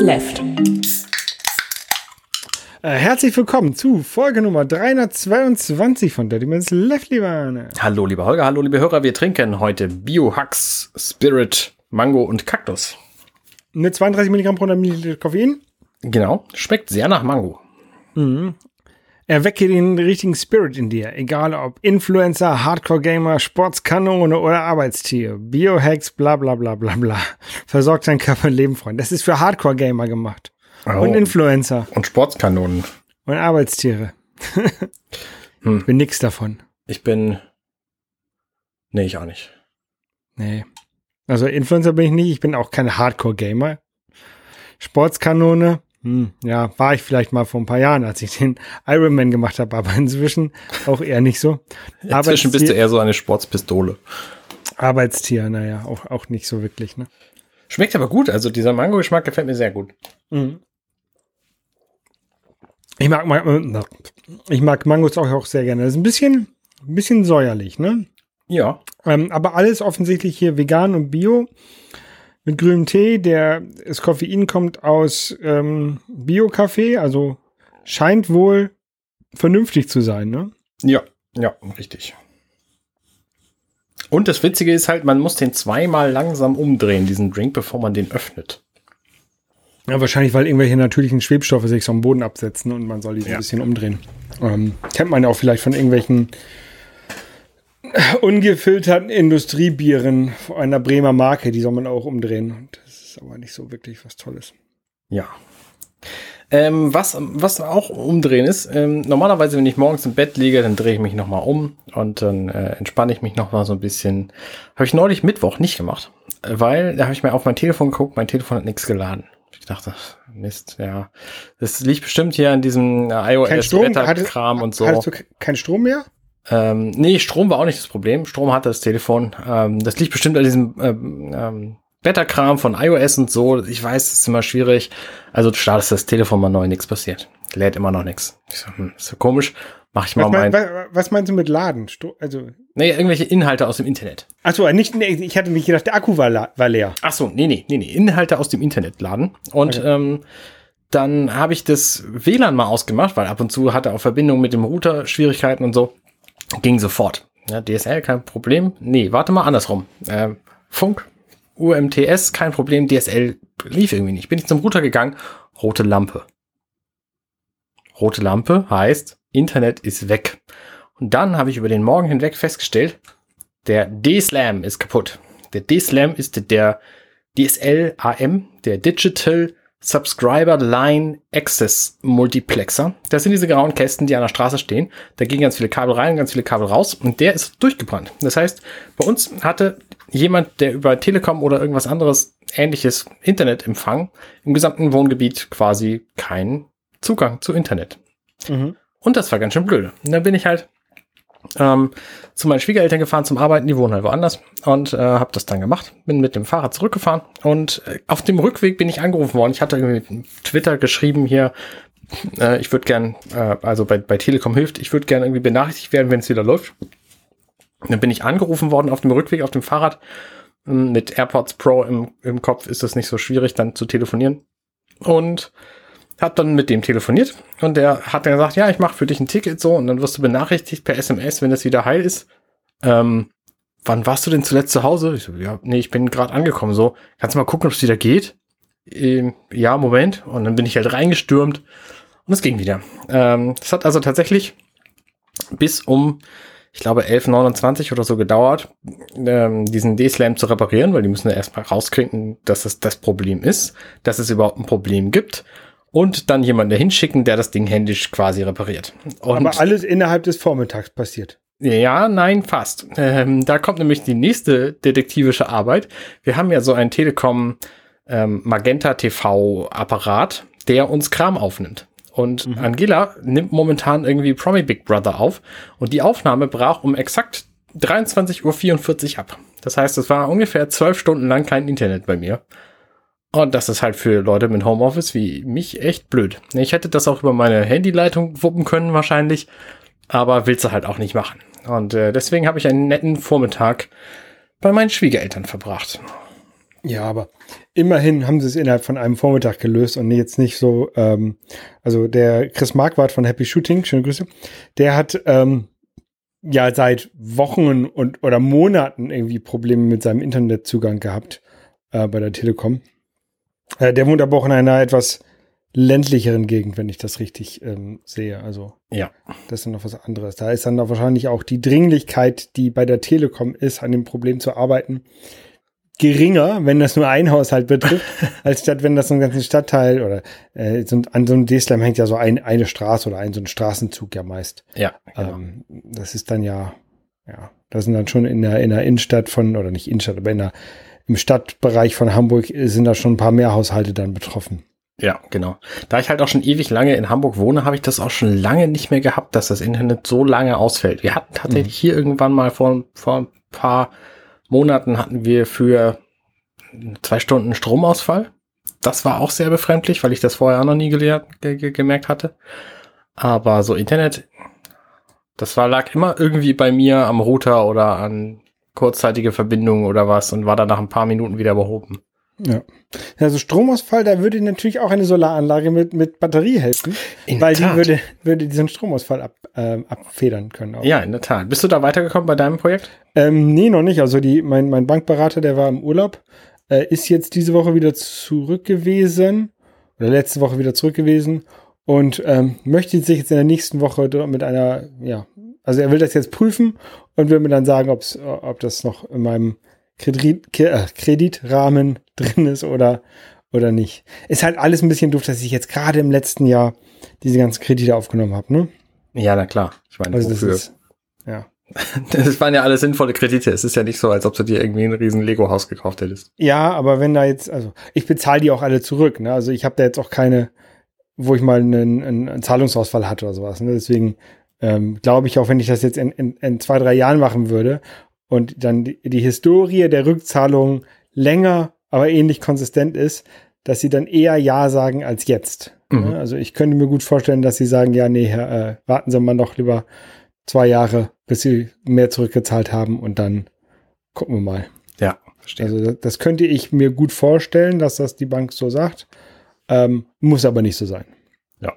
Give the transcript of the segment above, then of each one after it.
Left. Äh, herzlich willkommen zu Folge Nummer 322 von Dirty Minutes Left, lieber Arne. Hallo, lieber Holger, hallo, liebe Hörer. Wir trinken heute Biohacks, Spirit, Mango und Kaktus. Mit 32 Milligramm pro Milliliter Koffein. Genau, schmeckt sehr nach Mango. Erwecke den richtigen Spirit in dir, egal ob Influencer, Hardcore-Gamer, Sportskanone oder Arbeitstier. Biohacks, bla bla bla bla bla. Versorgt dein Körper und Leben, Freund. Das ist für Hardcore-Gamer gemacht. Oh. Und Influencer Und Sportskanonen. und Arbeitstiere. Hm. Ich bin nix davon. Ich bin. Nee, ich auch nicht. Nee. Also Influencer bin ich nicht, ich bin auch kein Hardcore-Gamer. Sportskanone, hm, ja, war ich vielleicht mal vor ein paar Jahren, als ich den Ironman gemacht habe, aber inzwischen auch eher nicht so. Inzwischen bist du eher so eine Sportspistole. Arbeitstier, naja, auch, auch nicht so wirklich, ne? Schmeckt aber gut. Also dieser Mango-Geschmack gefällt mir sehr gut. Ich mag, Ma- äh, ich mag Mangos auch, auch sehr gerne. Das ist ein bisschen, ein bisschen säuerlich, ne? Ja. Ähm, aber alles offensichtlich hier vegan und bio. Mit grünem Tee. Der, das Koffein kommt aus ähm, Bio-Kaffee, also scheint wohl vernünftig zu sein, ne? Ja, ja, richtig. Und das Witzige ist halt, man muss den zweimal langsam umdrehen, diesen Drink, bevor man den öffnet. Ja, wahrscheinlich, weil irgendwelche natürlichen Schwebstoffe sich so am Boden absetzen und man soll die so ein Ja. bisschen umdrehen. Ähm, kennt man ja auch vielleicht von irgendwelchen ungefilterten Industriebieren einer Bremer Marke, die soll man auch umdrehen. Und das ist aber nicht so wirklich was Tolles. Ja. Ähm, was, was auch umdrehen ist, ähm, normalerweise, wenn ich morgens im Bett liege, dann drehe ich mich nochmal um und dann äh, entspanne ich mich nochmal so ein bisschen. Habe ich neulich Mittwoch nicht gemacht, weil da habe ich mir auf mein Telefon geguckt, mein Telefon hat nichts geladen. Ich dachte, Mist, ja. Das liegt bestimmt hier an diesem äh, Kein Strom? iOS-Beta-Kram und so. Hattest du ke- keinen Strom mehr? Ähm, nee, Strom war auch nicht das Problem. Strom hatte das Telefon. Ähm, das liegt bestimmt an diesem ähm, ähm, Beta-Kram von iOS und so. Ich weiß, es ist immer schwierig. Also du startest das Telefon mal neu, nichts passiert. Lädt immer noch nichts. Ich so, hm, ist so komisch. Mach ich mal Was, mein, mein. wa- was meinst du mit Laden? Sto also, Nee, irgendwelche Inhalte aus dem Internet. achso, nicht, nee, ich hatte nicht gedacht, der Akku war, war leer. Ach so, nee, nee, nee, nee. Inhalte aus dem Internet laden. Und Okay. ähm, dann habe ich das WLAN mal ausgemacht, weil ab und zu hatte auch Verbindung mit dem Router Schwierigkeiten und so. Ging sofort. Ja, DSL kein Problem. Nee, warte mal andersrum. Ähm, Funk, UMTS kein Problem. DSL lief irgendwie nicht. Bin ich zum Router gegangen. Rote Lampe. Rote Lampe heißt, Internet ist weg. Und dann habe ich über den Morgen hinweg festgestellt, der D-Slam ist kaputt. Der D-Slam ist der DSL AM, der Digital Subscriber Line Access Multiplexer. Das sind diese grauen Kästen, die an der Straße stehen. Da gehen ganz viele Kabel rein, ganz viele Kabel raus und der ist durchgebrannt. Das heißt, bei uns hatte jemand, der über Telekom oder irgendwas anderes ähnliches Internetempfang im gesamten Wohngebiet quasi keinen Zugang zu Internet. Mhm. Und das war ganz schön blöd. Und dann bin ich halt ähm, zu meinen Schwiegereltern gefahren zum Arbeiten, die wohnen halt woanders und äh, habe das dann gemacht. Bin mit dem Fahrrad zurückgefahren und äh, auf dem Rückweg bin ich angerufen worden. Ich hatte irgendwie Twitter geschrieben hier, äh, ich würde gern, äh, also bei, bei Telekom hilft, ich würde gern irgendwie benachrichtigt werden, wenn es wieder läuft. Dann bin ich angerufen worden auf dem Rückweg auf dem Fahrrad. Ähm, Mit AirPods Pro im, im Kopf ist es nicht so schwierig, dann zu telefonieren. Und hab dann mit dem telefoniert und der hat dann gesagt, ja, ich mache für dich ein Ticket so und dann wirst du benachrichtigt per SMS, wenn es wieder heil ist. Ähm, wann warst du denn zuletzt zu Hause? Ich so, ja, nee, ich bin gerade angekommen so. Kannst du mal gucken, ob es wieder geht? Ähm, ja, Moment. Und dann bin ich halt reingestürmt und es ging wieder. Ähm, das hat also tatsächlich bis um, ich glaube, 11.29 oder so gedauert, ähm, diesen D-Slam zu reparieren, weil die müssen ja erstmal rauskriegen, dass es das Problem ist, dass es überhaupt ein Problem gibt und dann jemanden dahin schicken, der das Ding händisch quasi repariert. Und Aber alles innerhalb des Vormittags passiert. ja, nein, fast. Ähm, da kommt nämlich die nächste detektivische Arbeit. Wir haben ja so einen Telekom ähm, Magenta TV Apparat, der uns Kram aufnimmt. Und Angela nimmt momentan irgendwie Promi Big Brother auf und die Aufnahme brach um exakt 23.44 Uhr ab. Das heißt, es war ungefähr zwölf Stunden lang kein Internet bei mir. Und das ist halt für Leute mit Homeoffice wie mich echt blöd. Ich hätte das auch über meine Handyleitung wuppen können wahrscheinlich, aber willst du halt auch nicht machen. Und äh, deswegen habe ich einen netten Vormittag bei meinen Schwiegereltern verbracht. Ja, aber immerhin haben sie es innerhalb von einem Vormittag gelöst und jetzt nicht so, ähm, also der Chris Marquardt von Happy Shooting, schöne Grüße, der hat ähm, ja seit Wochen und oder Monaten irgendwie Probleme mit seinem Internetzugang gehabt äh, bei der Telekom. Äh, der wohnt aber auch in einer etwas ländlicheren Gegend, wenn ich das richtig ähm, sehe. Also Ja. das ist dann noch was anderes. Da ist dann doch wahrscheinlich auch die Dringlichkeit, die bei der Telekom ist, an dem Problem zu arbeiten, geringer, wenn das nur ein Haushalt betrifft, als statt wenn das so einen ganzen Stadtteil oder äh, so, an so einem D-Slam hängt ja so ein, eine Straße oder ein so ein Straßenzug ja meist. Ja, genau. Ähm, das ist dann ja, ja, da sind dann schon in der, in der Innenstadt von, oder nicht Innenstadt, aber in der, im Stadtbereich von Hamburg sind da schon ein paar mehr Haushalte dann betroffen. Ja, genau. Da ich halt auch schon ewig lange in Hamburg wohne, habe ich das auch schon lange nicht mehr gehabt, dass das Internet so lange ausfällt. Wir hatten tatsächlich hier irgendwann mal vor, vor ein paar Monaten hatten wir für zwei Stunden Stromausfall. Das war auch sehr befremdlich, weil ich das vorher auch noch nie gelehrt, ge ge gemerkt hatte. Aber so Internet, das war, lag immer irgendwie bei mir am Router oder an kurzzeitige Verbindungen oder was und war dann nach ein paar Minuten wieder behoben. Ja. Also Stromausfall, da würde natürlich auch eine Solaranlage mit, mit Batterie helfen, In weil die würde, würde diesen Stromausfall ab, ähm, abfedern können. Auch. Ja, in der Tat. Bist du da weitergekommen bei deinem Projekt? Ähm, nee, noch nicht. Also die, mein, mein Bankberater, der war im Urlaub, äh, ist jetzt diese Woche wieder zurück gewesen oder letzte Woche wieder zurück gewesen und ähm, möchte sich jetzt in der nächsten Woche mit einer, ja, also er will das jetzt prüfen und will mir dann sagen, ob's, ob das noch in meinem Kredit, äh, Kreditrahmen drin ist oder, oder nicht. Ist halt alles ein bisschen doof, dass ich jetzt gerade im letzten Jahr diese ganzen Kredite aufgenommen habe, ne? Ja, na klar. Ich meine, Also das ist, ja. Das waren ja alles sinnvolle Kredite. Es ist ja nicht so, als ob du dir irgendwie ein riesen Lego-Haus gekauft hättest. Ja, aber wenn da jetzt, also ich bezahle die auch alle zurück, ne? Also ich habe da jetzt auch keine, wo ich mal einen, einen, einen Zahlungsausfall hatte oder sowas. Ne? Deswegen ähm, glaube ich auch, wenn ich das jetzt in, in, in zwei, drei Jahren machen würde und dann die, die Historie der Rückzahlung länger, aber ähnlich konsistent ist, dass sie dann eher Ja sagen als jetzt. Mhm. Also ich könnte mir gut vorstellen, dass sie sagen, ja, nee, äh, warten Sie mal noch lieber zwei Jahre, bis Sie mehr zurückgezahlt haben und dann gucken wir mal. Ja, verstehe. Also das, das könnte ich mir gut vorstellen, dass das die Bank so sagt. Ähm, muss aber nicht so sein. Ja.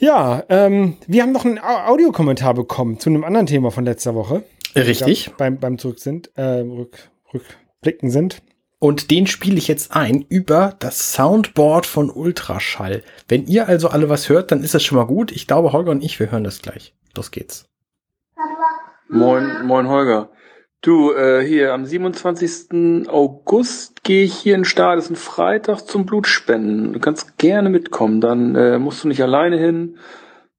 Ja, ähm, wir haben noch einen Au- Audiokommentar bekommen zu einem anderen Thema von letzter Woche. Richtig. Ja, beim, beim Zurück sind, äh, Rück, Rückblicken sind. Und den spiele ich jetzt ein über das Soundboard von Ultraschall. Wenn ihr also alle was hört, dann ist das schon mal gut. Ich glaube, Holger und ich, wir hören das gleich. Los geht's. Moin, moin Holger. Du, äh, hier am 27. August gehe ich hier in den Stall, das ist ein Freitag zum Blutspenden. Du kannst gerne mitkommen, dann äh, musst du nicht alleine hin.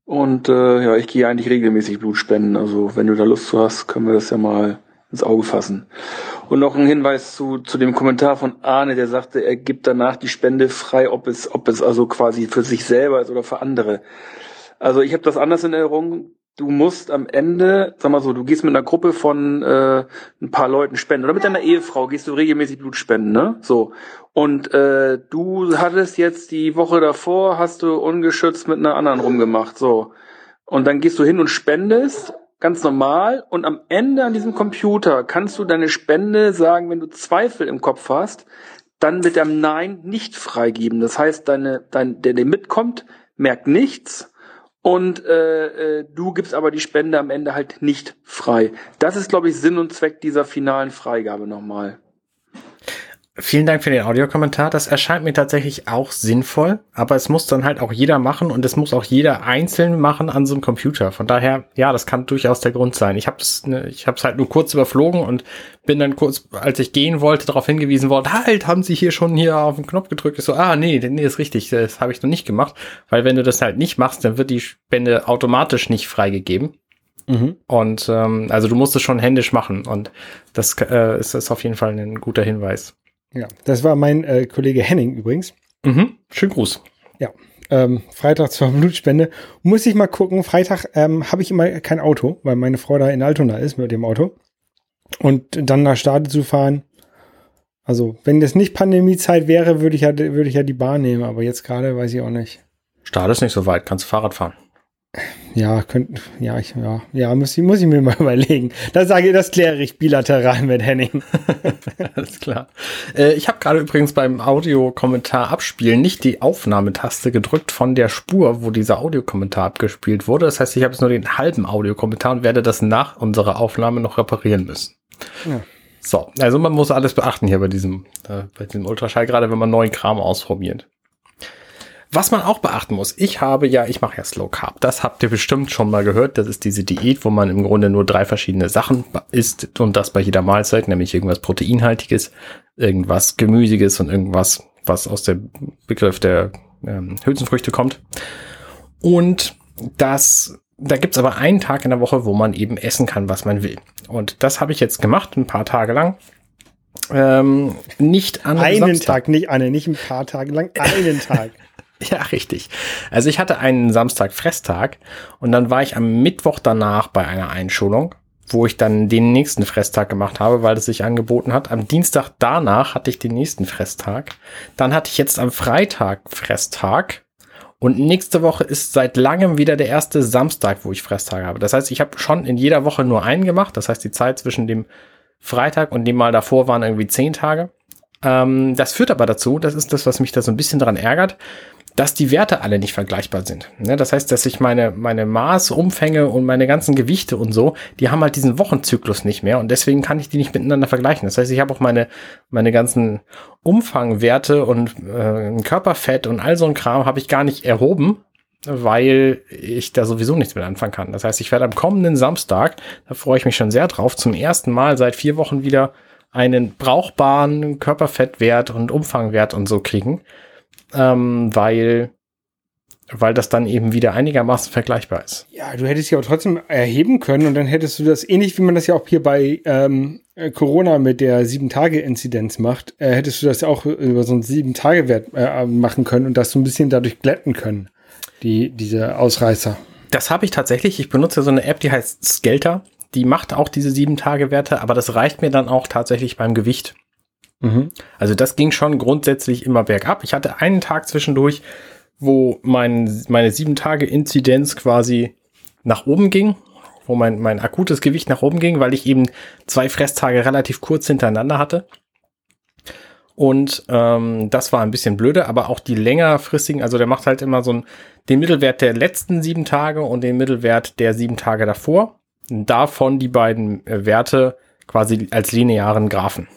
Und äh, ja, ich gehe eigentlich regelmäßig Blut spenden. Also wenn du da Lust zu hast, können wir das ja mal ins Auge fassen. Und noch ein Hinweis zu, zu dem Kommentar von Arne, der sagte, er gibt danach die Spende frei, ob es, ob es also quasi für sich selber ist oder für andere. Also ich habe das anders in Erinnerung. Du musst am Ende, sag mal so, du gehst mit einer Gruppe von äh, ein paar Leuten spenden oder mit deiner Ehefrau gehst du regelmäßig Blut spenden, ne? So. Und äh, du hattest jetzt die Woche davor, hast du ungeschützt mit einer anderen rumgemacht, so. Und dann gehst du hin und spendest, ganz normal. Und am Ende an diesem Computer kannst du deine Spende sagen, wenn du Zweifel im Kopf hast, dann mit dem Nein nicht freigeben. Das heißt, deine, dein, der, der mitkommt, merkt nichts und äh, äh, du gibst aber die Spende am Ende halt nicht frei. Das ist, glaube ich, Sinn und Zweck dieser finalen Freigabe nochmal. Vielen Dank für den Audiokommentar. Das erscheint mir tatsächlich auch sinnvoll, aber es muss dann halt auch jeder machen und es muss auch jeder einzeln machen an so einem Computer. Von daher, ja, das kann durchaus der Grund sein. Ich habe es ne, ich habe es halt nur kurz überflogen und bin dann kurz, als ich gehen wollte, darauf hingewiesen worden, halt, haben Sie hier schon hier auf den Knopf gedrückt? Ich so, ah, nee, nee, ist richtig, das habe ich noch nicht gemacht, weil wenn du das halt nicht machst, dann wird die Spende automatisch nicht freigegeben. Mhm. Und ähm, also du musst es schon händisch machen und das äh, ist, ist auf jeden Fall ein guter Hinweis. Ja, das war mein äh, Kollege Henning übrigens. Mhm. Schönen Gruß. Ähm, Freitag zur Blutspende. Muss ich mal gucken. Freitag ähm, habe ich immer kein Auto, weil meine Frau da in Altona ist mit dem Auto. Und dann nach Stade zu fahren. Also, wenn das nicht Pandemiezeit wäre, würde ich ja, würde ich ja die Bahn nehmen, aber jetzt gerade weiß ich auch nicht. Stade ist nicht so weit, kannst Fahrrad fahren. Ja, könnt, ja, ich, ja, ja, muss ich, muss ich mir mal überlegen. Das sage ich, das kläre ich bilateral mit Henning. Alles klar. Äh, ich habe gerade übrigens beim Audiokommentar abspielen nicht die Aufnahmetaste gedrückt von der Spur, wo dieser Audiokommentar abgespielt wurde. Das heißt, ich habe jetzt nur den halben Audiokommentar und werde das nach unserer Aufnahme noch reparieren müssen. Ja. So, also man muss alles beachten hier bei diesem, äh, bei diesem Ultraschall, gerade wenn man neuen Kram ausprobiert. Was man auch beachten muss, ich habe ja, ich mache ja Slow Carb. Das habt ihr bestimmt schon mal gehört. Das ist diese Diät, wo man im Grunde nur drei verschiedene Sachen isst und das bei jeder Mahlzeit, nämlich irgendwas Proteinhaltiges, irgendwas Gemüsiges und irgendwas, was aus dem Begriff der ähm, Hülsenfrüchte kommt. Und das, da gibt's aber einen Tag in der Woche, wo man eben essen kann, was man will. Und das habe ich jetzt gemacht, ein paar Tage lang. Ähm, nicht an einen Samstag. Tag, nicht eine, nicht ein paar Tage lang, einen Tag. Ja, richtig. Also ich hatte einen Samstag Fresstag und dann war ich am Mittwoch danach bei einer Einschulung, wo ich dann den nächsten Fresstag gemacht habe, weil es sich angeboten hat. Am Dienstag danach hatte ich den nächsten Fresstag. Dann hatte ich jetzt am Freitag Fresstag. Und nächste Woche ist seit langem wieder der erste Samstag, wo ich Fresstag habe. Das heißt, ich habe schon in jeder Woche nur einen gemacht. Das heißt, die Zeit zwischen dem Freitag und dem Mal davor waren irgendwie zehn Tage. Ähm, das führt aber dazu, das ist das, was mich da so ein bisschen daran ärgert, dass die Werte alle nicht vergleichbar sind. Ne, das heißt, dass ich meine, meine Maßumfänge und meine ganzen Gewichte und so, die haben halt diesen Wochenzyklus nicht mehr und deswegen kann ich die nicht miteinander vergleichen. Das heißt, ich habe auch meine, meine ganzen Umfangwerte und äh, Körperfett und all so ein Kram habe ich gar nicht erhoben, weil ich da sowieso nichts mit anfangen kann. Das heißt, ich werde am kommenden Samstag, da freue ich mich schon sehr drauf, zum ersten Mal seit vier Wochen wieder einen brauchbaren Körperfettwert und Umfangwert und so kriegen ähm, weil, weil das dann eben wieder einigermaßen vergleichbar ist. Ja, du hättest ja auch trotzdem erheben können und dann hättest du das ähnlich wie man das ja auch hier bei ähm, Corona mit der sieben tage inzidenz macht, äh, hättest du das auch über so einen sieben tage wert äh, machen können und das so ein bisschen dadurch glätten können, die, diese Ausreißer. Das habe ich tatsächlich. Ich benutze so eine App, die heißt Skelter. Die macht auch diese sieben Tage Werte, aber das reicht mir dann auch tatsächlich beim Gewicht. Mhm. Also das ging schon grundsätzlich immer bergab. Ich hatte einen Tag zwischendurch, wo mein, meine sieben Tage Inzidenz quasi nach oben ging, wo mein, mein akutes Gewicht nach oben ging, weil ich eben zwei Fresstage relativ kurz hintereinander hatte. Und ähm, das war ein bisschen blöde, aber auch die längerfristigen, also der macht halt immer so ein, den Mittelwert der letzten sieben Tage und den Mittelwert der sieben Tage davor. Davon die beiden äh, Werte quasi als linearen Graphen.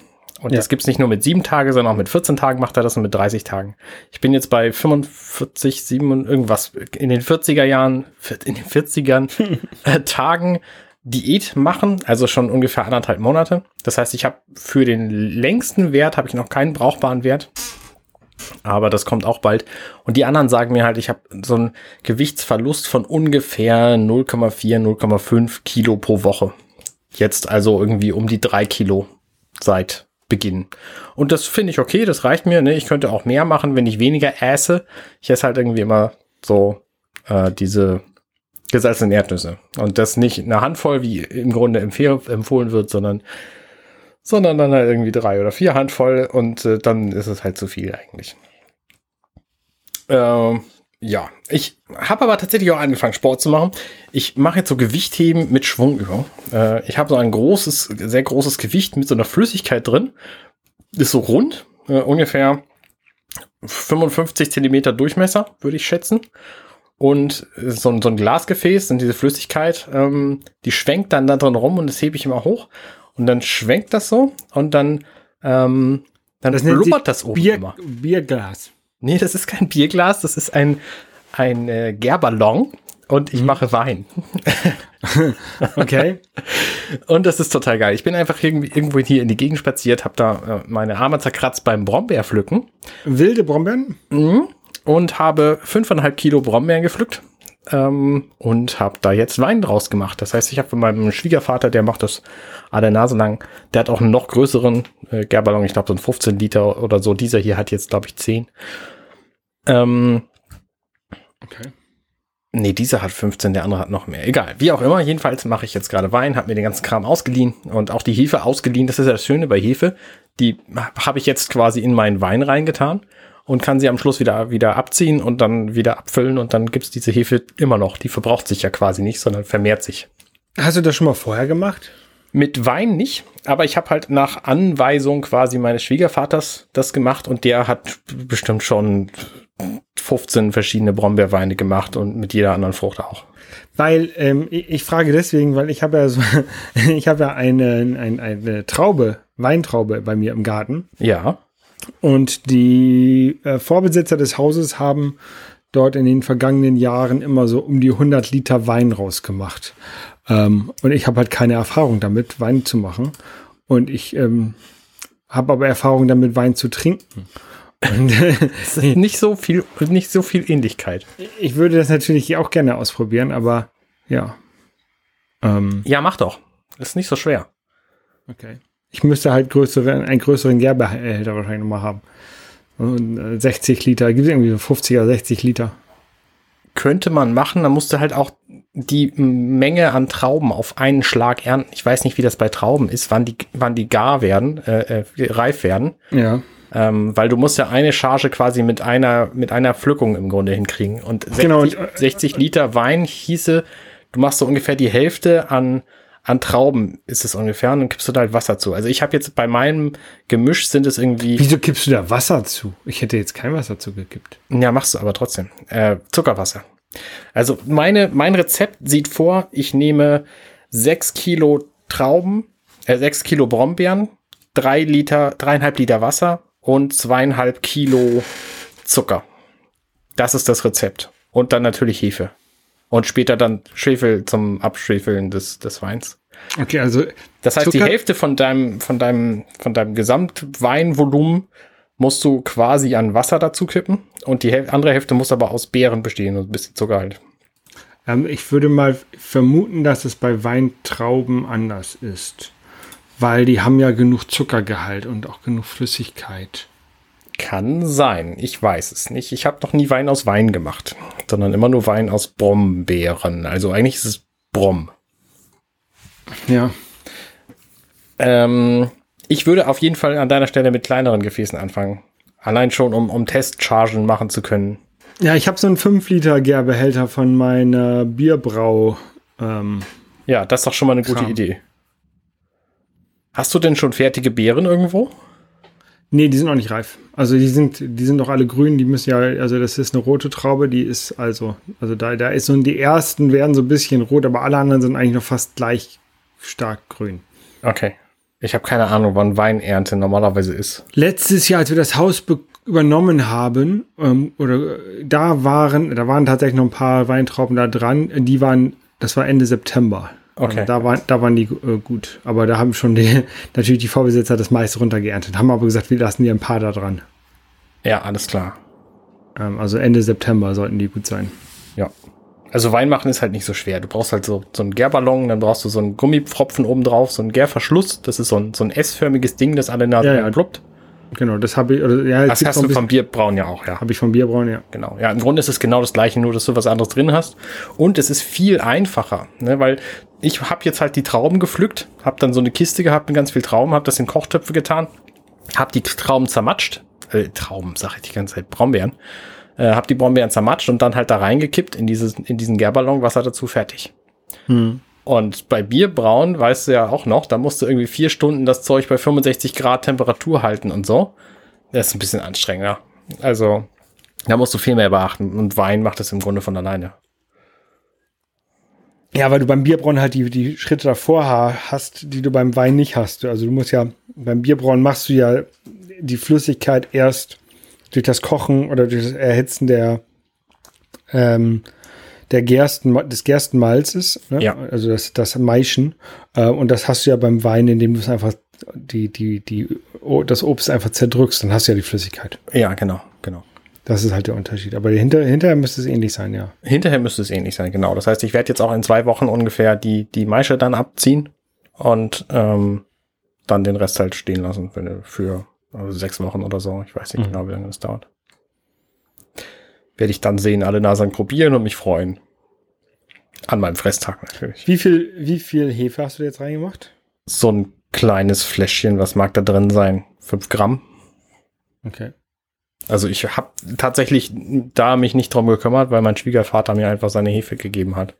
Und ja. das gibt's nicht nur mit sieben Tagen, sondern auch mit 14 Tagen macht er das und mit 30 Tagen. Ich bin jetzt bei 45, 7 und irgendwas in den 40er Jahren, in den 40ern äh, Tagen Diät machen, also schon ungefähr anderthalb Monate. Das heißt, ich habe für den längsten Wert habe ich noch keinen brauchbaren Wert. Aber das kommt auch bald. Und die anderen sagen mir halt, ich habe so einen Gewichtsverlust von ungefähr 0,4, 0,5 Kilo pro Woche. Jetzt also irgendwie um die drei Kilo seit beginnen. Und das finde ich okay, das reicht mir. Ne? Ich könnte auch mehr machen, wenn ich weniger esse. Ich esse halt irgendwie immer so äh, diese gesalzenen Erdnüsse. Und das nicht eine Handvoll, wie im Grunde empfohlen wird, sondern, sondern dann halt irgendwie drei oder vier Handvoll und äh, dann ist es halt zu viel eigentlich. Ähm, ja, ich habe aber tatsächlich auch angefangen, Sport zu machen. Ich mache jetzt so Gewichtheben mit Schwungübung. Äh, ich habe so ein großes, sehr großes Gewicht mit so einer Flüssigkeit drin. Ist so rund, äh, ungefähr 55 Zentimeter Durchmesser, würde ich schätzen. Und so, so ein Glasgefäß und diese Flüssigkeit, ähm, die schwenkt dann da drin rum und das hebe ich immer hoch. Und dann schwenkt das so und dann, ähm, dann das blubbert das oben Bier, immer. Bierglas. Nee, das ist kein Bierglas, das ist ein, ein äh, Gärballon und ich mhm. mache Wein. okay. Und das ist total geil. Ich bin einfach irgendwie irgendwo hier in die Gegend spaziert, habe da äh, meine Arme zerkratzt beim Brombeerpflücken. Wilde Brombeeren? Mhm. Und habe fünfeinhalb Kilo Brombeeren gepflückt ähm, und habe da jetzt Wein draus gemacht. Das heißt, ich habe von meinem Schwiegervater, der macht das alle Nase lang, der hat auch einen noch größeren äh, Gärballon, ich glaube so ein 15 Liter oder so. Dieser hier hat jetzt, glaube ich, 10. Ähm, okay. Nee, dieser hat 15, der andere hat noch mehr. Egal, wie auch immer. Jedenfalls mache ich jetzt gerade Wein, habe mir den ganzen Kram ausgeliehen und auch die Hefe ausgeliehen. Das ist ja das Schöne bei Hefe. Die habe ich jetzt quasi in meinen Wein reingetan. und kann sie am Schluss wieder, wieder abziehen und dann wieder abfüllen und dann gibt's diese Hefe immer noch. Die verbraucht sich ja quasi nicht, sondern vermehrt sich. Hast du das schon mal vorher gemacht? Mit Wein nicht, aber ich habe halt nach Anweisung quasi meines Schwiegervaters das gemacht und der hat bestimmt schon 15 verschiedene Brombeerweine gemacht und mit jeder anderen Frucht auch. Weil ähm, ich, ich frage deswegen, weil ich habe ja so, ich habe ja eine, eine, eine Traube, Weintraube bei mir im Garten. Ja. Und die äh, Vorbesitzer des Hauses haben dort in den vergangenen Jahren immer so um die 100 Liter Wein rausgemacht. Ähm, und ich habe halt keine Erfahrung damit, Wein zu machen. Und ich ähm, habe aber Erfahrung damit, Wein zu trinken. Nicht so viel, nicht so viel Ähnlichkeit. Ich würde das natürlich auch gerne ausprobieren, aber ja. Ähm, ja, mach doch. Ist nicht so schwer. Okay. Ich müsste halt größere, einen größeren Gerbehälter wahrscheinlich nochmal haben. Und 60 äh, Liter, gibt es irgendwie so 50 oder 60 Liter. Könnte man machen, dann musst du halt auch die Menge an Trauben auf einen Schlag ernten. Ich weiß nicht, wie das bei Trauben ist, wann die, wann die gar werden, äh, äh, reif werden. Ja. Ähm, weil du musst ja eine Charge quasi mit einer, mit einer Pflückung im Grunde hinkriegen. Und 60, genau. 60 Liter Wein hieße, du machst so ungefähr die Hälfte an, an Trauben ist es ungefähr und dann kippst du da halt Wasser zu. Also ich habe jetzt bei meinem Gemisch sind es irgendwie. Wieso kippst du da Wasser zu? Ich hätte jetzt kein Wasser zugekippt. Ja, machst du aber trotzdem. Äh, Zuckerwasser. Also meine, mein Rezept sieht vor, ich nehme sechs Kilo Trauben, äh, sechs Kilo Brombeeren, drei Liter, dreieinhalb Liter Wasser und zweieinhalb Kilo Zucker. Das ist das Rezept. Und dann natürlich Hefe. Und später dann Schwefel zum Abschwefeln des, des Weins. Okay, also. Das heißt, Zucker die Hälfte von deinem, von deinem, von deinem Gesamtweinvolumen musst du quasi an Wasser dazu kippen und die andere Hälfte muss aber aus Beeren bestehen und ein bisschen Zucker halt. Ähm, ich würde mal vermuten, dass es bei Weintrauben anders ist, weil die haben ja genug Zuckergehalt und auch genug Flüssigkeit. Kann sein, ich weiß es nicht. Ich habe noch nie Wein aus Wein gemacht, sondern immer nur Wein aus Brombeeren. Also eigentlich ist es Brom. Ja. Ähm, ich würde auf jeden Fall an deiner Stelle mit kleineren Gefäßen anfangen. Allein schon, um, um Testchargen machen zu können. Ja, ich habe so einen 5-Liter-Gärbehälter von meiner Bierbrau. Ähm, ja, das ist doch schon mal eine gute Kram. Idee. Hast du denn schon fertige Beeren irgendwo? Nee, die sind noch nicht reif. Also die sind, die sind doch alle grün, die müssen ja, also das ist eine rote Traube, die ist also, also da, da ist so, die ersten werden so ein bisschen rot, aber alle anderen sind eigentlich noch fast gleich stark grün. Okay. Ich habe keine Ahnung, wann Weinernte normalerweise ist. Letztes Jahr, als wir das Haus übernommen haben, ähm, oder da waren, da waren tatsächlich noch ein paar Weintrauben da dran. Die waren, das war Ende September. Okay. Also da, waren, da waren die äh, gut. Aber da haben schon die, natürlich die Vorbesitzer das meiste runtergeerntet. Haben aber gesagt, wir lassen die ein paar da dran. Ja, alles klar. Ähm, also Ende September sollten die gut sein. Ja. Also Wein machen ist halt nicht so schwer. Du brauchst halt so, so einen Gärballon, dann brauchst du so einen Gummipfropfen oben drauf, so einen Gärverschluss. Das ist so ein, so ein S-förmiges Ding, das alle Nase ja, ja. ploppt. Genau, das habe ich. Oder, ja, das hast du vom Bierbrauen ja auch, ja. Habe ich vom Bierbrauen, ja. Genau. Ja, im Grunde ist es genau das gleiche, nur dass du was anderes drin hast. Und es ist viel einfacher, ne? weil ich habe jetzt halt die Trauben gepflückt, habe dann so eine Kiste gehabt mit ganz viel Trauben, habe das in Kochtöpfe getan, habe die Trauben zermatscht. Äh, Trauben, sag ich die ganze Zeit, Brombeeren äh, habe die Brombeeren zermatscht und dann halt da reingekippt in, dieses, in diesen Gärballon, Wasser dazu, fertig. Hm. Und bei Bierbrauen, weißt du ja auch noch, da musst du irgendwie vier Stunden das Zeug bei 65 Grad Temperatur halten und so. Das ist ein bisschen anstrengender. Also, da musst du viel mehr beachten. Und Wein macht das im Grunde von alleine. Ja, weil du beim Bierbrauen halt die, die Schritte davor hast, die du beim Wein nicht hast. Also du musst ja, beim Bierbrauen machst du ja die Flüssigkeit erst durch das Kochen oder durch das Erhitzen der, ähm, der Gersten, des Gerstenmalzes, ne? ja. also das, das Maischen. Äh, und das hast du ja beim Wein, indem du es einfach die, die, die, das Obst einfach zerdrückst, dann hast du ja die Flüssigkeit. Ja, genau, genau. Das ist halt der Unterschied. Aber hinter, hinterher müsste es ähnlich sein, ja. Hinterher müsste es ähnlich sein, genau. Das heißt, ich werde jetzt auch in zwei Wochen ungefähr die, die Maische dann abziehen und ähm, dann den Rest halt stehen lassen für, für also sechs Wochen oder so. Ich weiß nicht mhm. genau, wie lange das dauert. Werde ich dann sehen, alle Nasen probieren und mich freuen. An meinem Fresstag natürlich. Wie viel, wie viel Hefe hast du jetzt reingemacht? So ein kleines Fläschchen, was mag da drin sein? Fünf Gramm. Okay. Also ich habe tatsächlich da mich nicht drum gekümmert, weil mein Schwiegervater mir einfach seine Hefe gegeben hat.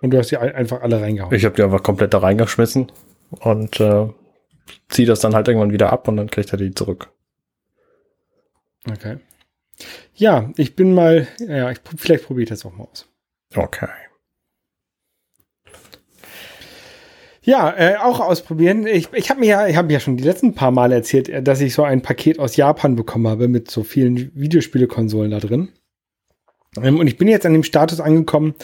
Und du hast die einfach alle reingehauen. Ich habe die einfach komplett da reingeschmissen und äh, ziehe das dann halt irgendwann wieder ab und dann kriegt er die zurück. Okay. Ja, ich bin mal, ja, ich, vielleicht probiere ich das auch mal aus. Okay. Ja, äh, auch ausprobieren. Ich, ich habe mir ja, ich habe ja schon die letzten paar Mal erzählt, äh, dass ich so ein Paket aus Japan bekommen habe mit so vielen Videospielekonsolen da drin. Ähm, und ich bin jetzt an dem Status angekommen,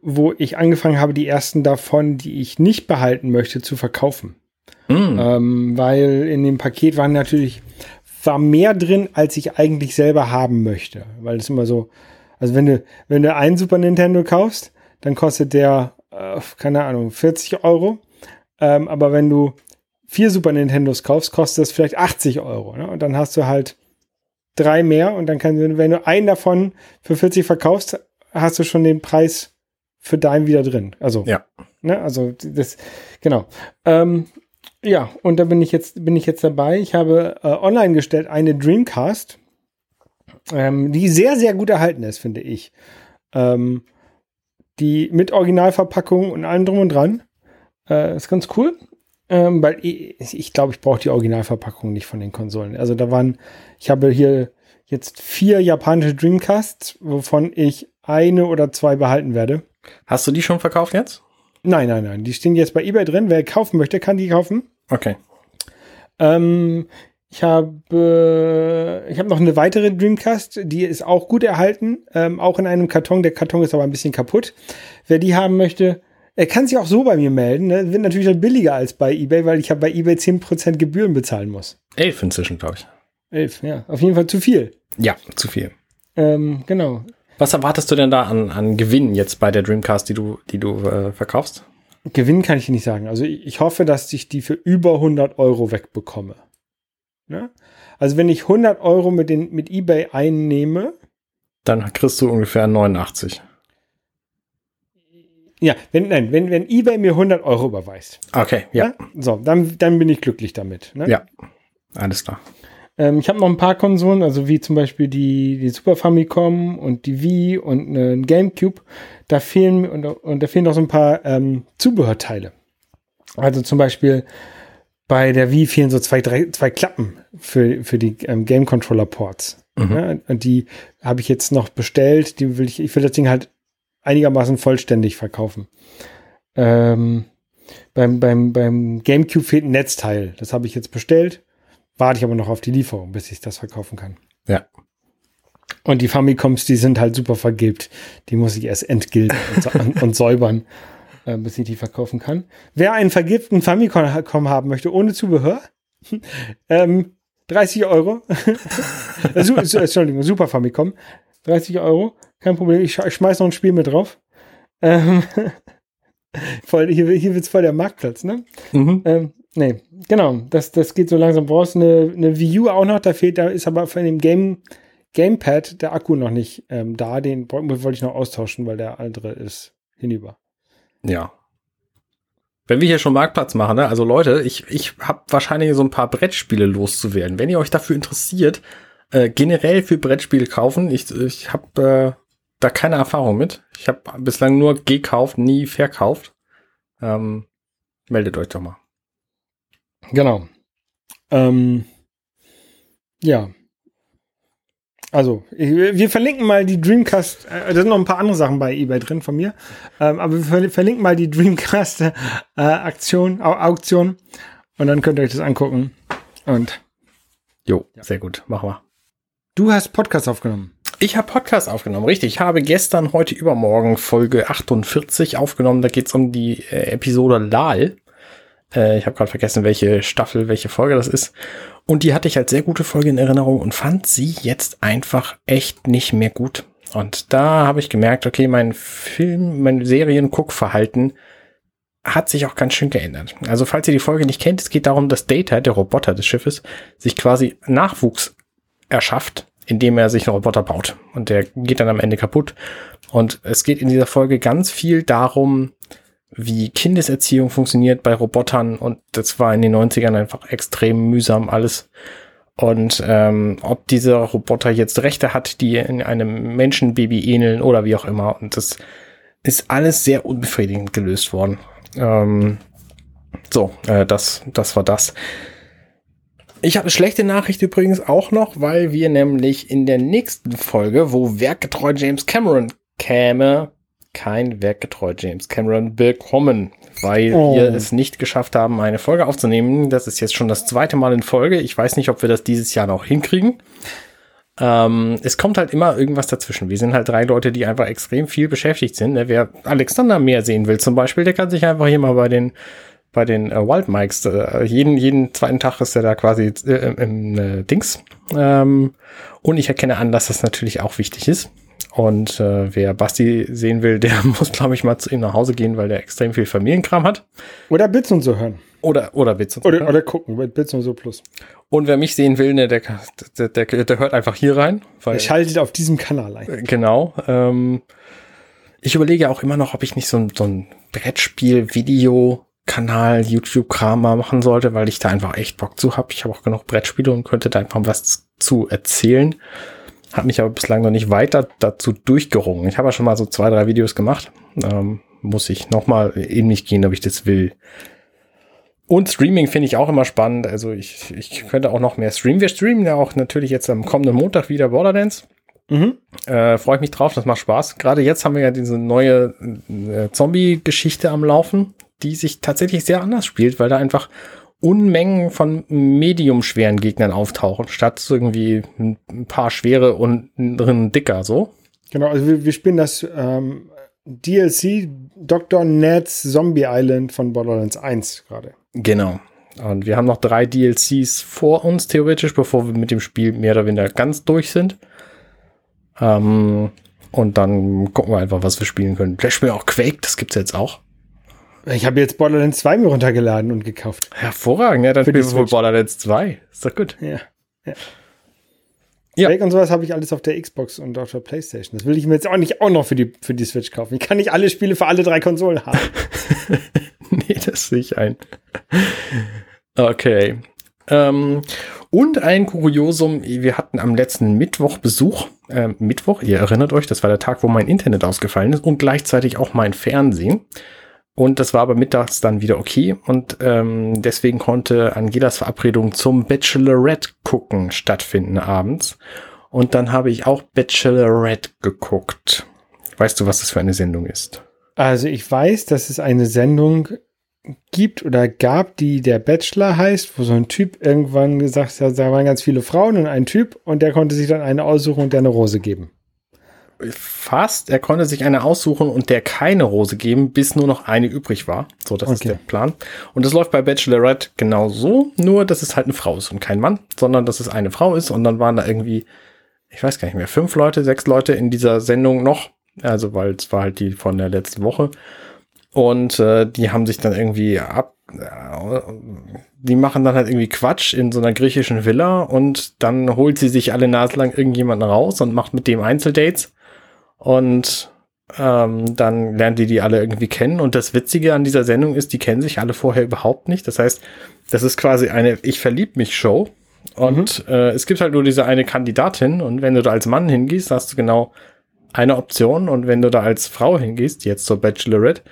wo ich angefangen habe, die ersten davon, die ich nicht behalten möchte, zu verkaufen. Mm. Ähm, weil in dem Paket waren natürlich war mehr drin, als ich eigentlich selber haben möchte. Weil es immer so, also wenn du, wenn du einen Super Nintendo kaufst, dann kostet der, äh, keine Ahnung, 40 Euro. Ähm, aber wenn du vier Super Nintendos kaufst, kostet das vielleicht 80 Euro. Ne? Und dann hast du halt drei mehr und dann kannst du, wenn du einen davon für 40 verkaufst, hast du schon den Preis für deinen wieder drin. Also, ja. Ne, also das, genau. Ähm, ja, und da bin ich jetzt, bin ich jetzt dabei. Ich habe äh, online gestellt eine Dreamcast, ähm, die sehr, sehr gut erhalten ist, finde ich. Ähm, die mit Originalverpackung und allem drum und dran. Äh, ist ganz cool. Ähm, weil ich glaube, ich, glaub, ich brauche die Originalverpackung nicht von den Konsolen. Also da waren, ich habe hier jetzt vier japanische Dreamcasts, wovon ich eine oder zwei behalten werde. Hast du die schon verkauft jetzt? Nein, nein, nein. Die stehen jetzt bei eBay drin. Wer kaufen möchte, kann die kaufen. Okay. Ähm, ich habe ich habe noch eine weitere Dreamcast, die ist auch gut erhalten, ähm, auch in einem Karton. Der Karton ist aber ein bisschen kaputt. Wer die haben möchte, er kann sich auch so bei mir melden. Ne? Wird natürlich dann billiger als bei eBay, weil ich habe bei eBay 10% Gebühren bezahlen muss. Elf inzwischen, glaube ich. Elf, ja. Auf jeden Fall zu viel. Ja, zu viel. Ähm, genau. Was erwartest du denn da an, an Gewinn jetzt bei der Dreamcast, die du, die du äh, verkaufst? Gewinn kann ich nicht sagen. Also ich, hoffe, dass ich die für über 100 Euro wegbekomme. Ne? Also wenn ich 100 Euro mit, den, mit eBay einnehme. Dann kriegst du ungefähr 89. Ja, wenn, nein, wenn, wenn eBay mir 100 Euro überweist. Okay, ja. Ne? So, dann, dann bin ich glücklich damit. Ne? Ja, alles klar. Ähm, ich habe noch ein paar Konsolen, also wie zum Beispiel die, die Super Famicom und die Wii und ein Gamecube. Da fehlen, und, und da fehlen noch so ein paar ähm, Zubehörteile. Also zum Beispiel bei der Wii fehlen so zwei, drei, zwei Klappen für, für die ähm, Game Controller Ports. Mhm. Ja, und die habe ich jetzt noch bestellt. Die will ich, ich will das Ding halt einigermaßen vollständig verkaufen. Ähm, beim, beim, beim GameCube fehlt ein Netzteil. Das habe ich jetzt bestellt. Warte ich aber noch auf die Lieferung, bis ich das verkaufen kann. Ja. Und die Famicoms, die sind halt super vergilbt. Die muss ich erst entgilden und, und säubern, äh, bis ich die verkaufen kann. Wer einen vergilbten Famicom haben möchte, ohne Zubehör, ähm, 30 Euro. Entschuldigung, Super Famicom. 30 Euro, kein Problem. Ich, ich schmeiß noch ein Spiel mit drauf. Ähm, voll, hier, hier wird's voll der Marktplatz, ne? Mhm. Ähm, nee, genau. Das, das geht so langsam. Brauchst eine, eine Wii U auch noch. Da fehlt, da ist aber von dem Game, Gamepad der Akku noch nicht ähm, da. Den wollte ich noch austauschen, weil der andere ist hinüber. Ja. Wenn wir hier schon Marktplatz machen, ne? also Leute, ich, ich habe wahrscheinlich so ein paar Brettspiele loszuwerden. Wenn ihr euch dafür interessiert, äh, generell für Brettspiele kaufen, ich, ich habe äh, da keine Erfahrung mit. Ich habe bislang nur gekauft, nie verkauft. Ähm, meldet euch doch mal. Genau. Ähm, ja. Also, wir verlinken mal die Dreamcast, äh, da sind noch ein paar andere Sachen bei eBay drin von mir, ähm, aber wir verlinken mal die Dreamcast äh, Aktion, Auktion und dann könnt ihr euch das angucken und Jo, ja. sehr gut, machen wir. Du hast Podcast aufgenommen. Ich habe Podcast aufgenommen, richtig. Ich habe gestern, heute, übermorgen Folge 48 aufgenommen. Da geht es um die äh, Episode Lal. Äh, ich habe gerade vergessen, welche Staffel, welche Folge das ist. Und die hatte ich als sehr gute Folge in Erinnerung und fand sie jetzt einfach echt nicht mehr gut. Und da habe ich gemerkt, okay, mein Film, mein Serienguckverhalten hat sich auch ganz schön geändert. Also falls ihr die Folge nicht kennt, es geht darum, dass Data, der Roboter des Schiffes, sich quasi Nachwuchs erschafft, indem er sich einen Roboter baut. Und der geht dann am Ende kaputt. Und es geht in dieser Folge ganz viel darum, wie Kindeserziehung funktioniert bei Robotern. Und das war in den 90ern einfach extrem mühsam alles. Und ähm, ob dieser Roboter jetzt Rechte hat, die in einem Menschenbaby ähneln oder wie auch immer. Und das ist alles sehr unbefriedigend gelöst worden. Ähm, so, äh, das, das war das. Ich habe eine schlechte Nachricht übrigens auch noch, weil wir nämlich in der nächsten Folge, wo werkgetreu James Cameron käme, kein werkgetreu James Cameron bekommen, weil oh. wir es nicht geschafft haben, eine Folge aufzunehmen. Das ist jetzt schon das zweite Mal in Folge. Ich weiß nicht, ob wir das dieses Jahr noch hinkriegen. Ähm, es kommt halt immer irgendwas dazwischen. Wir sind halt drei Leute, die einfach extrem viel beschäftigt sind. Wer Alexander mehr sehen will zum Beispiel, der kann sich einfach hier mal bei den bei den äh, Wild Mikes, äh, jeden, jeden zweiten Tag ist er da quasi äh, im äh, Dings. Ähm, und ich erkenne an, dass das natürlich auch wichtig ist. Und äh, wer Basti sehen will, der muss, glaube ich, mal zu ihm nach Hause gehen, weil der extrem viel Familienkram hat. Oder Bits und so hören. Oder, oder Bits und so. Oder, oder gucken, Bits und so plus. Und wer mich sehen will, ne, der, der, der, der hört einfach hier rein. Weil, der schaltet auf diesem Kanal ein. Genau. Ähm, ich überlege auch immer noch, ob ich nicht so, so ein Brettspiel-Video Kanal, YouTube-Kram mal machen sollte, weil ich da einfach echt Bock zu habe. Ich habe auch genug Brettspiele und könnte da einfach was zu erzählen. Habe mich aber bislang noch nicht weiter dazu durchgerungen. Ich habe ja schon mal so zwei, drei Videos gemacht. Ähm, muss ich noch mal in mich gehen, ob ich das will. Und Streaming finde ich auch immer spannend. Also ich, ich könnte auch noch mehr streamen. Wir streamen ja auch natürlich jetzt am kommenden Montag wieder Borderlands. Mhm. Äh, Freue ich mich drauf, das macht Spaß. Gerade jetzt haben wir ja diese neue äh, Zombie-Geschichte am Laufen die sich tatsächlich sehr anders spielt, weil da einfach Unmengen von mediumschweren Gegnern auftauchen, statt irgendwie ein paar schwere und drin dicker, so. Genau, also wir, wir spielen das ähm, DLC Dr. Ned's Zombie Island von Borderlands 1 gerade. Genau. Und wir haben noch drei DLCs vor uns, theoretisch, bevor wir mit dem Spiel mehr oder weniger ganz durch sind. Ähm, und dann gucken wir einfach, was wir spielen können. Vielleicht spielen wir auch Quake, das gibt's jetzt auch. Ich habe jetzt Borderlands 2 mir runtergeladen und gekauft. Hervorragend, ja, dann spielen wir wohl Borderlands 2. Ist doch gut. Ja. ja. Ja. Quake und sowas habe ich alles auf der Xbox und auf der Playstation. Das will ich mir jetzt auch nicht auch noch für die, für die Switch kaufen. Ich kann nicht alle Spiele für alle drei Konsolen haben. nee, das sehe ich ein. Okay. Ähm, und ein Kuriosum, wir hatten am letzten Mittwoch Besuch. Äh, Mittwoch, ihr erinnert euch, das war der Tag, wo mein Internet ausgefallen ist und gleichzeitig auch mein Fernsehen. Und das war aber mittags dann wieder okay. Und ähm, deswegen konnte Angelas Verabredung zum Bachelorette gucken stattfinden abends. Und dann habe ich auch Bachelorette geguckt. Weißt du, was das für eine Sendung ist? Also ich weiß, dass es eine Sendung gibt oder gab, die der Bachelor heißt, wo so ein Typ irgendwann gesagt hat, da waren ganz viele Frauen und ein Typ und der konnte sich dann eine aussuchen und der eine Rose geben fast. Er konnte sich eine aussuchen und der keine Rose geben, bis nur noch eine übrig war. So, das okay. ist der Plan. Und das läuft bei Bachelorette genau so, nur dass es halt eine Frau ist und kein Mann, sondern dass es eine Frau ist. Und dann waren da irgendwie, ich weiß gar nicht mehr, fünf Leute, sechs Leute in dieser Sendung noch. Also, weil es war halt die von der letzten Woche. Und äh, die haben sich dann irgendwie ab. Äh, die machen dann halt irgendwie Quatsch in so einer griechischen Villa und dann holt sie sich alle naslang irgendjemanden raus und macht mit dem Einzeldates. Und ähm, dann lernt die die alle irgendwie kennen. Und das Witzige an dieser Sendung ist, die kennen sich alle vorher überhaupt nicht. Das heißt, das ist quasi eine Ich verlieb mich Show. Und mhm. äh, es gibt halt nur diese eine Kandidatin. Und wenn du da als Mann hingehst, hast du genau eine Option. Und wenn du da als Frau hingehst, jetzt zur Bachelorette,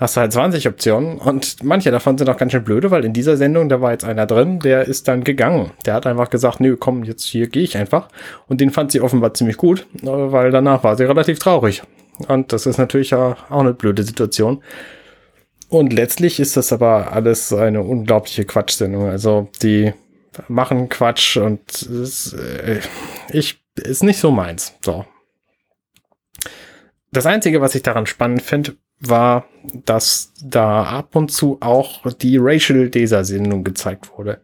hast du halt 20 Optionen und manche davon sind auch ganz schön blöde, weil in dieser Sendung, da war jetzt einer drin, der ist dann gegangen. Der hat einfach gesagt, nö, komm, jetzt hier gehe ich einfach. Und den fand sie offenbar ziemlich gut, weil danach war sie relativ traurig. Und das ist natürlich auch eine blöde Situation. Und letztlich ist das aber alles eine unglaubliche Quatschsendung. Also die machen Quatsch und es, äh, ich ist nicht so meins. So. Das Einzige, was ich daran spannend finde, war, dass da ab und zu auch die Racial Desa-Sendung gezeigt wurde.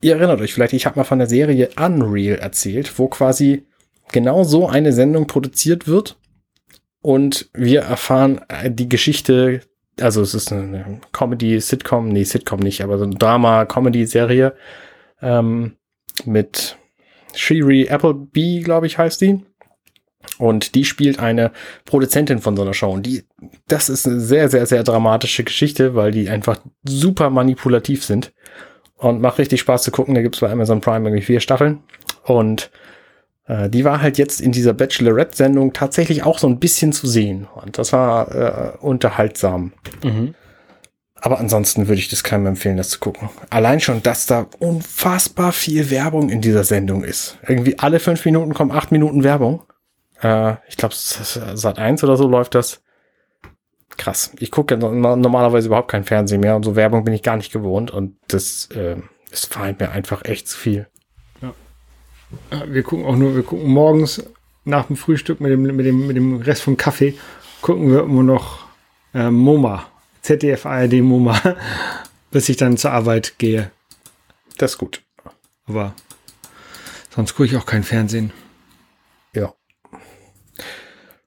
Ihr erinnert euch vielleicht, ich habe mal von der Serie Unreal erzählt, wo quasi genau so eine Sendung produziert wird und wir erfahren äh, die Geschichte, also es ist eine Comedy, Sitcom, nee, Sitcom nicht, aber so eine Drama-Comedy-Serie ähm, mit Shiri Appleby, glaube ich, heißt die. Und die spielt eine Produzentin von so einer Show. Und die, das ist eine sehr, sehr, sehr dramatische Geschichte, weil die einfach super manipulativ sind. und macht richtig Spaß zu gucken. Da gibt's bei Amazon Prime irgendwie vier Staffeln. Und äh, die war halt jetzt in dieser Bachelorette-Sendung tatsächlich auch so ein bisschen zu sehen. Und das war äh, unterhaltsam. Mhm. Aber ansonsten würde ich das keinem empfehlen, das zu gucken. Allein schon, dass da unfassbar viel Werbung in dieser Sendung ist. Irgendwie alle fünf Minuten kommen acht Minuten Werbung. Äh, ich glaube, seit eins oder so läuft das. Krass. Ich gucke normalerweise überhaupt kein Fernsehen mehr und so Werbung bin ich gar nicht gewohnt und das, äh, das feint mir einfach echt zu viel. Ja. Wir gucken auch nur, wir gucken morgens nach dem Frühstück mit dem, mit dem, mit dem Rest vom Kaffee, gucken wir immer noch äh, MoMA ZDF, ARD, MoMA, bis ich dann zur Arbeit gehe. Das ist gut. Aber sonst gucke ich auch kein Fernsehen.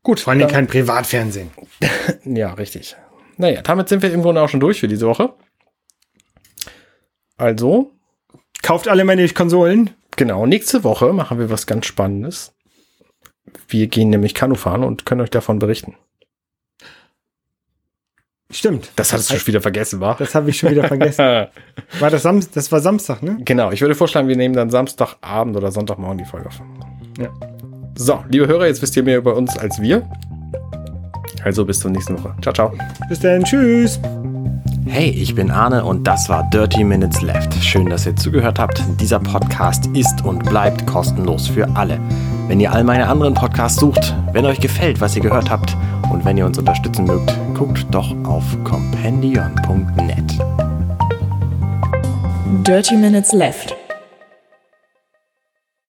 Gut. Vor allem kein Privatfernsehen. ja, richtig. Naja, damit sind wir im Grunde auch schon durch für diese Woche. Also. Kauft alle meine Konsolen. Genau, nächste Woche machen wir was ganz Spannendes. Wir gehen nämlich Kanu fahren und können euch davon berichten. Stimmt. Das hattest du schon wieder vergessen, war? Das habe ich schon wieder vergessen. war das Samstag? Das war Samstag, ne? Genau. Ich würde vorschlagen, wir nehmen dann Samstagabend oder Sonntagmorgen die Folge auf. Ja. So, liebe Hörer, jetzt wisst ihr mehr über uns als wir. Also bis zur nächsten Woche. Ciao, ciao. Bis dann. Tschüss. Hey, ich bin Arne und das war Dirty Minutes Left. Schön, dass ihr zugehört habt. Dieser Podcast ist und bleibt kostenlos für alle. Wenn ihr all meine anderen Podcasts sucht, wenn euch gefällt, was ihr gehört habt und wenn ihr uns unterstützen mögt, guckt doch auf compendion.net. Dirty Minutes Left.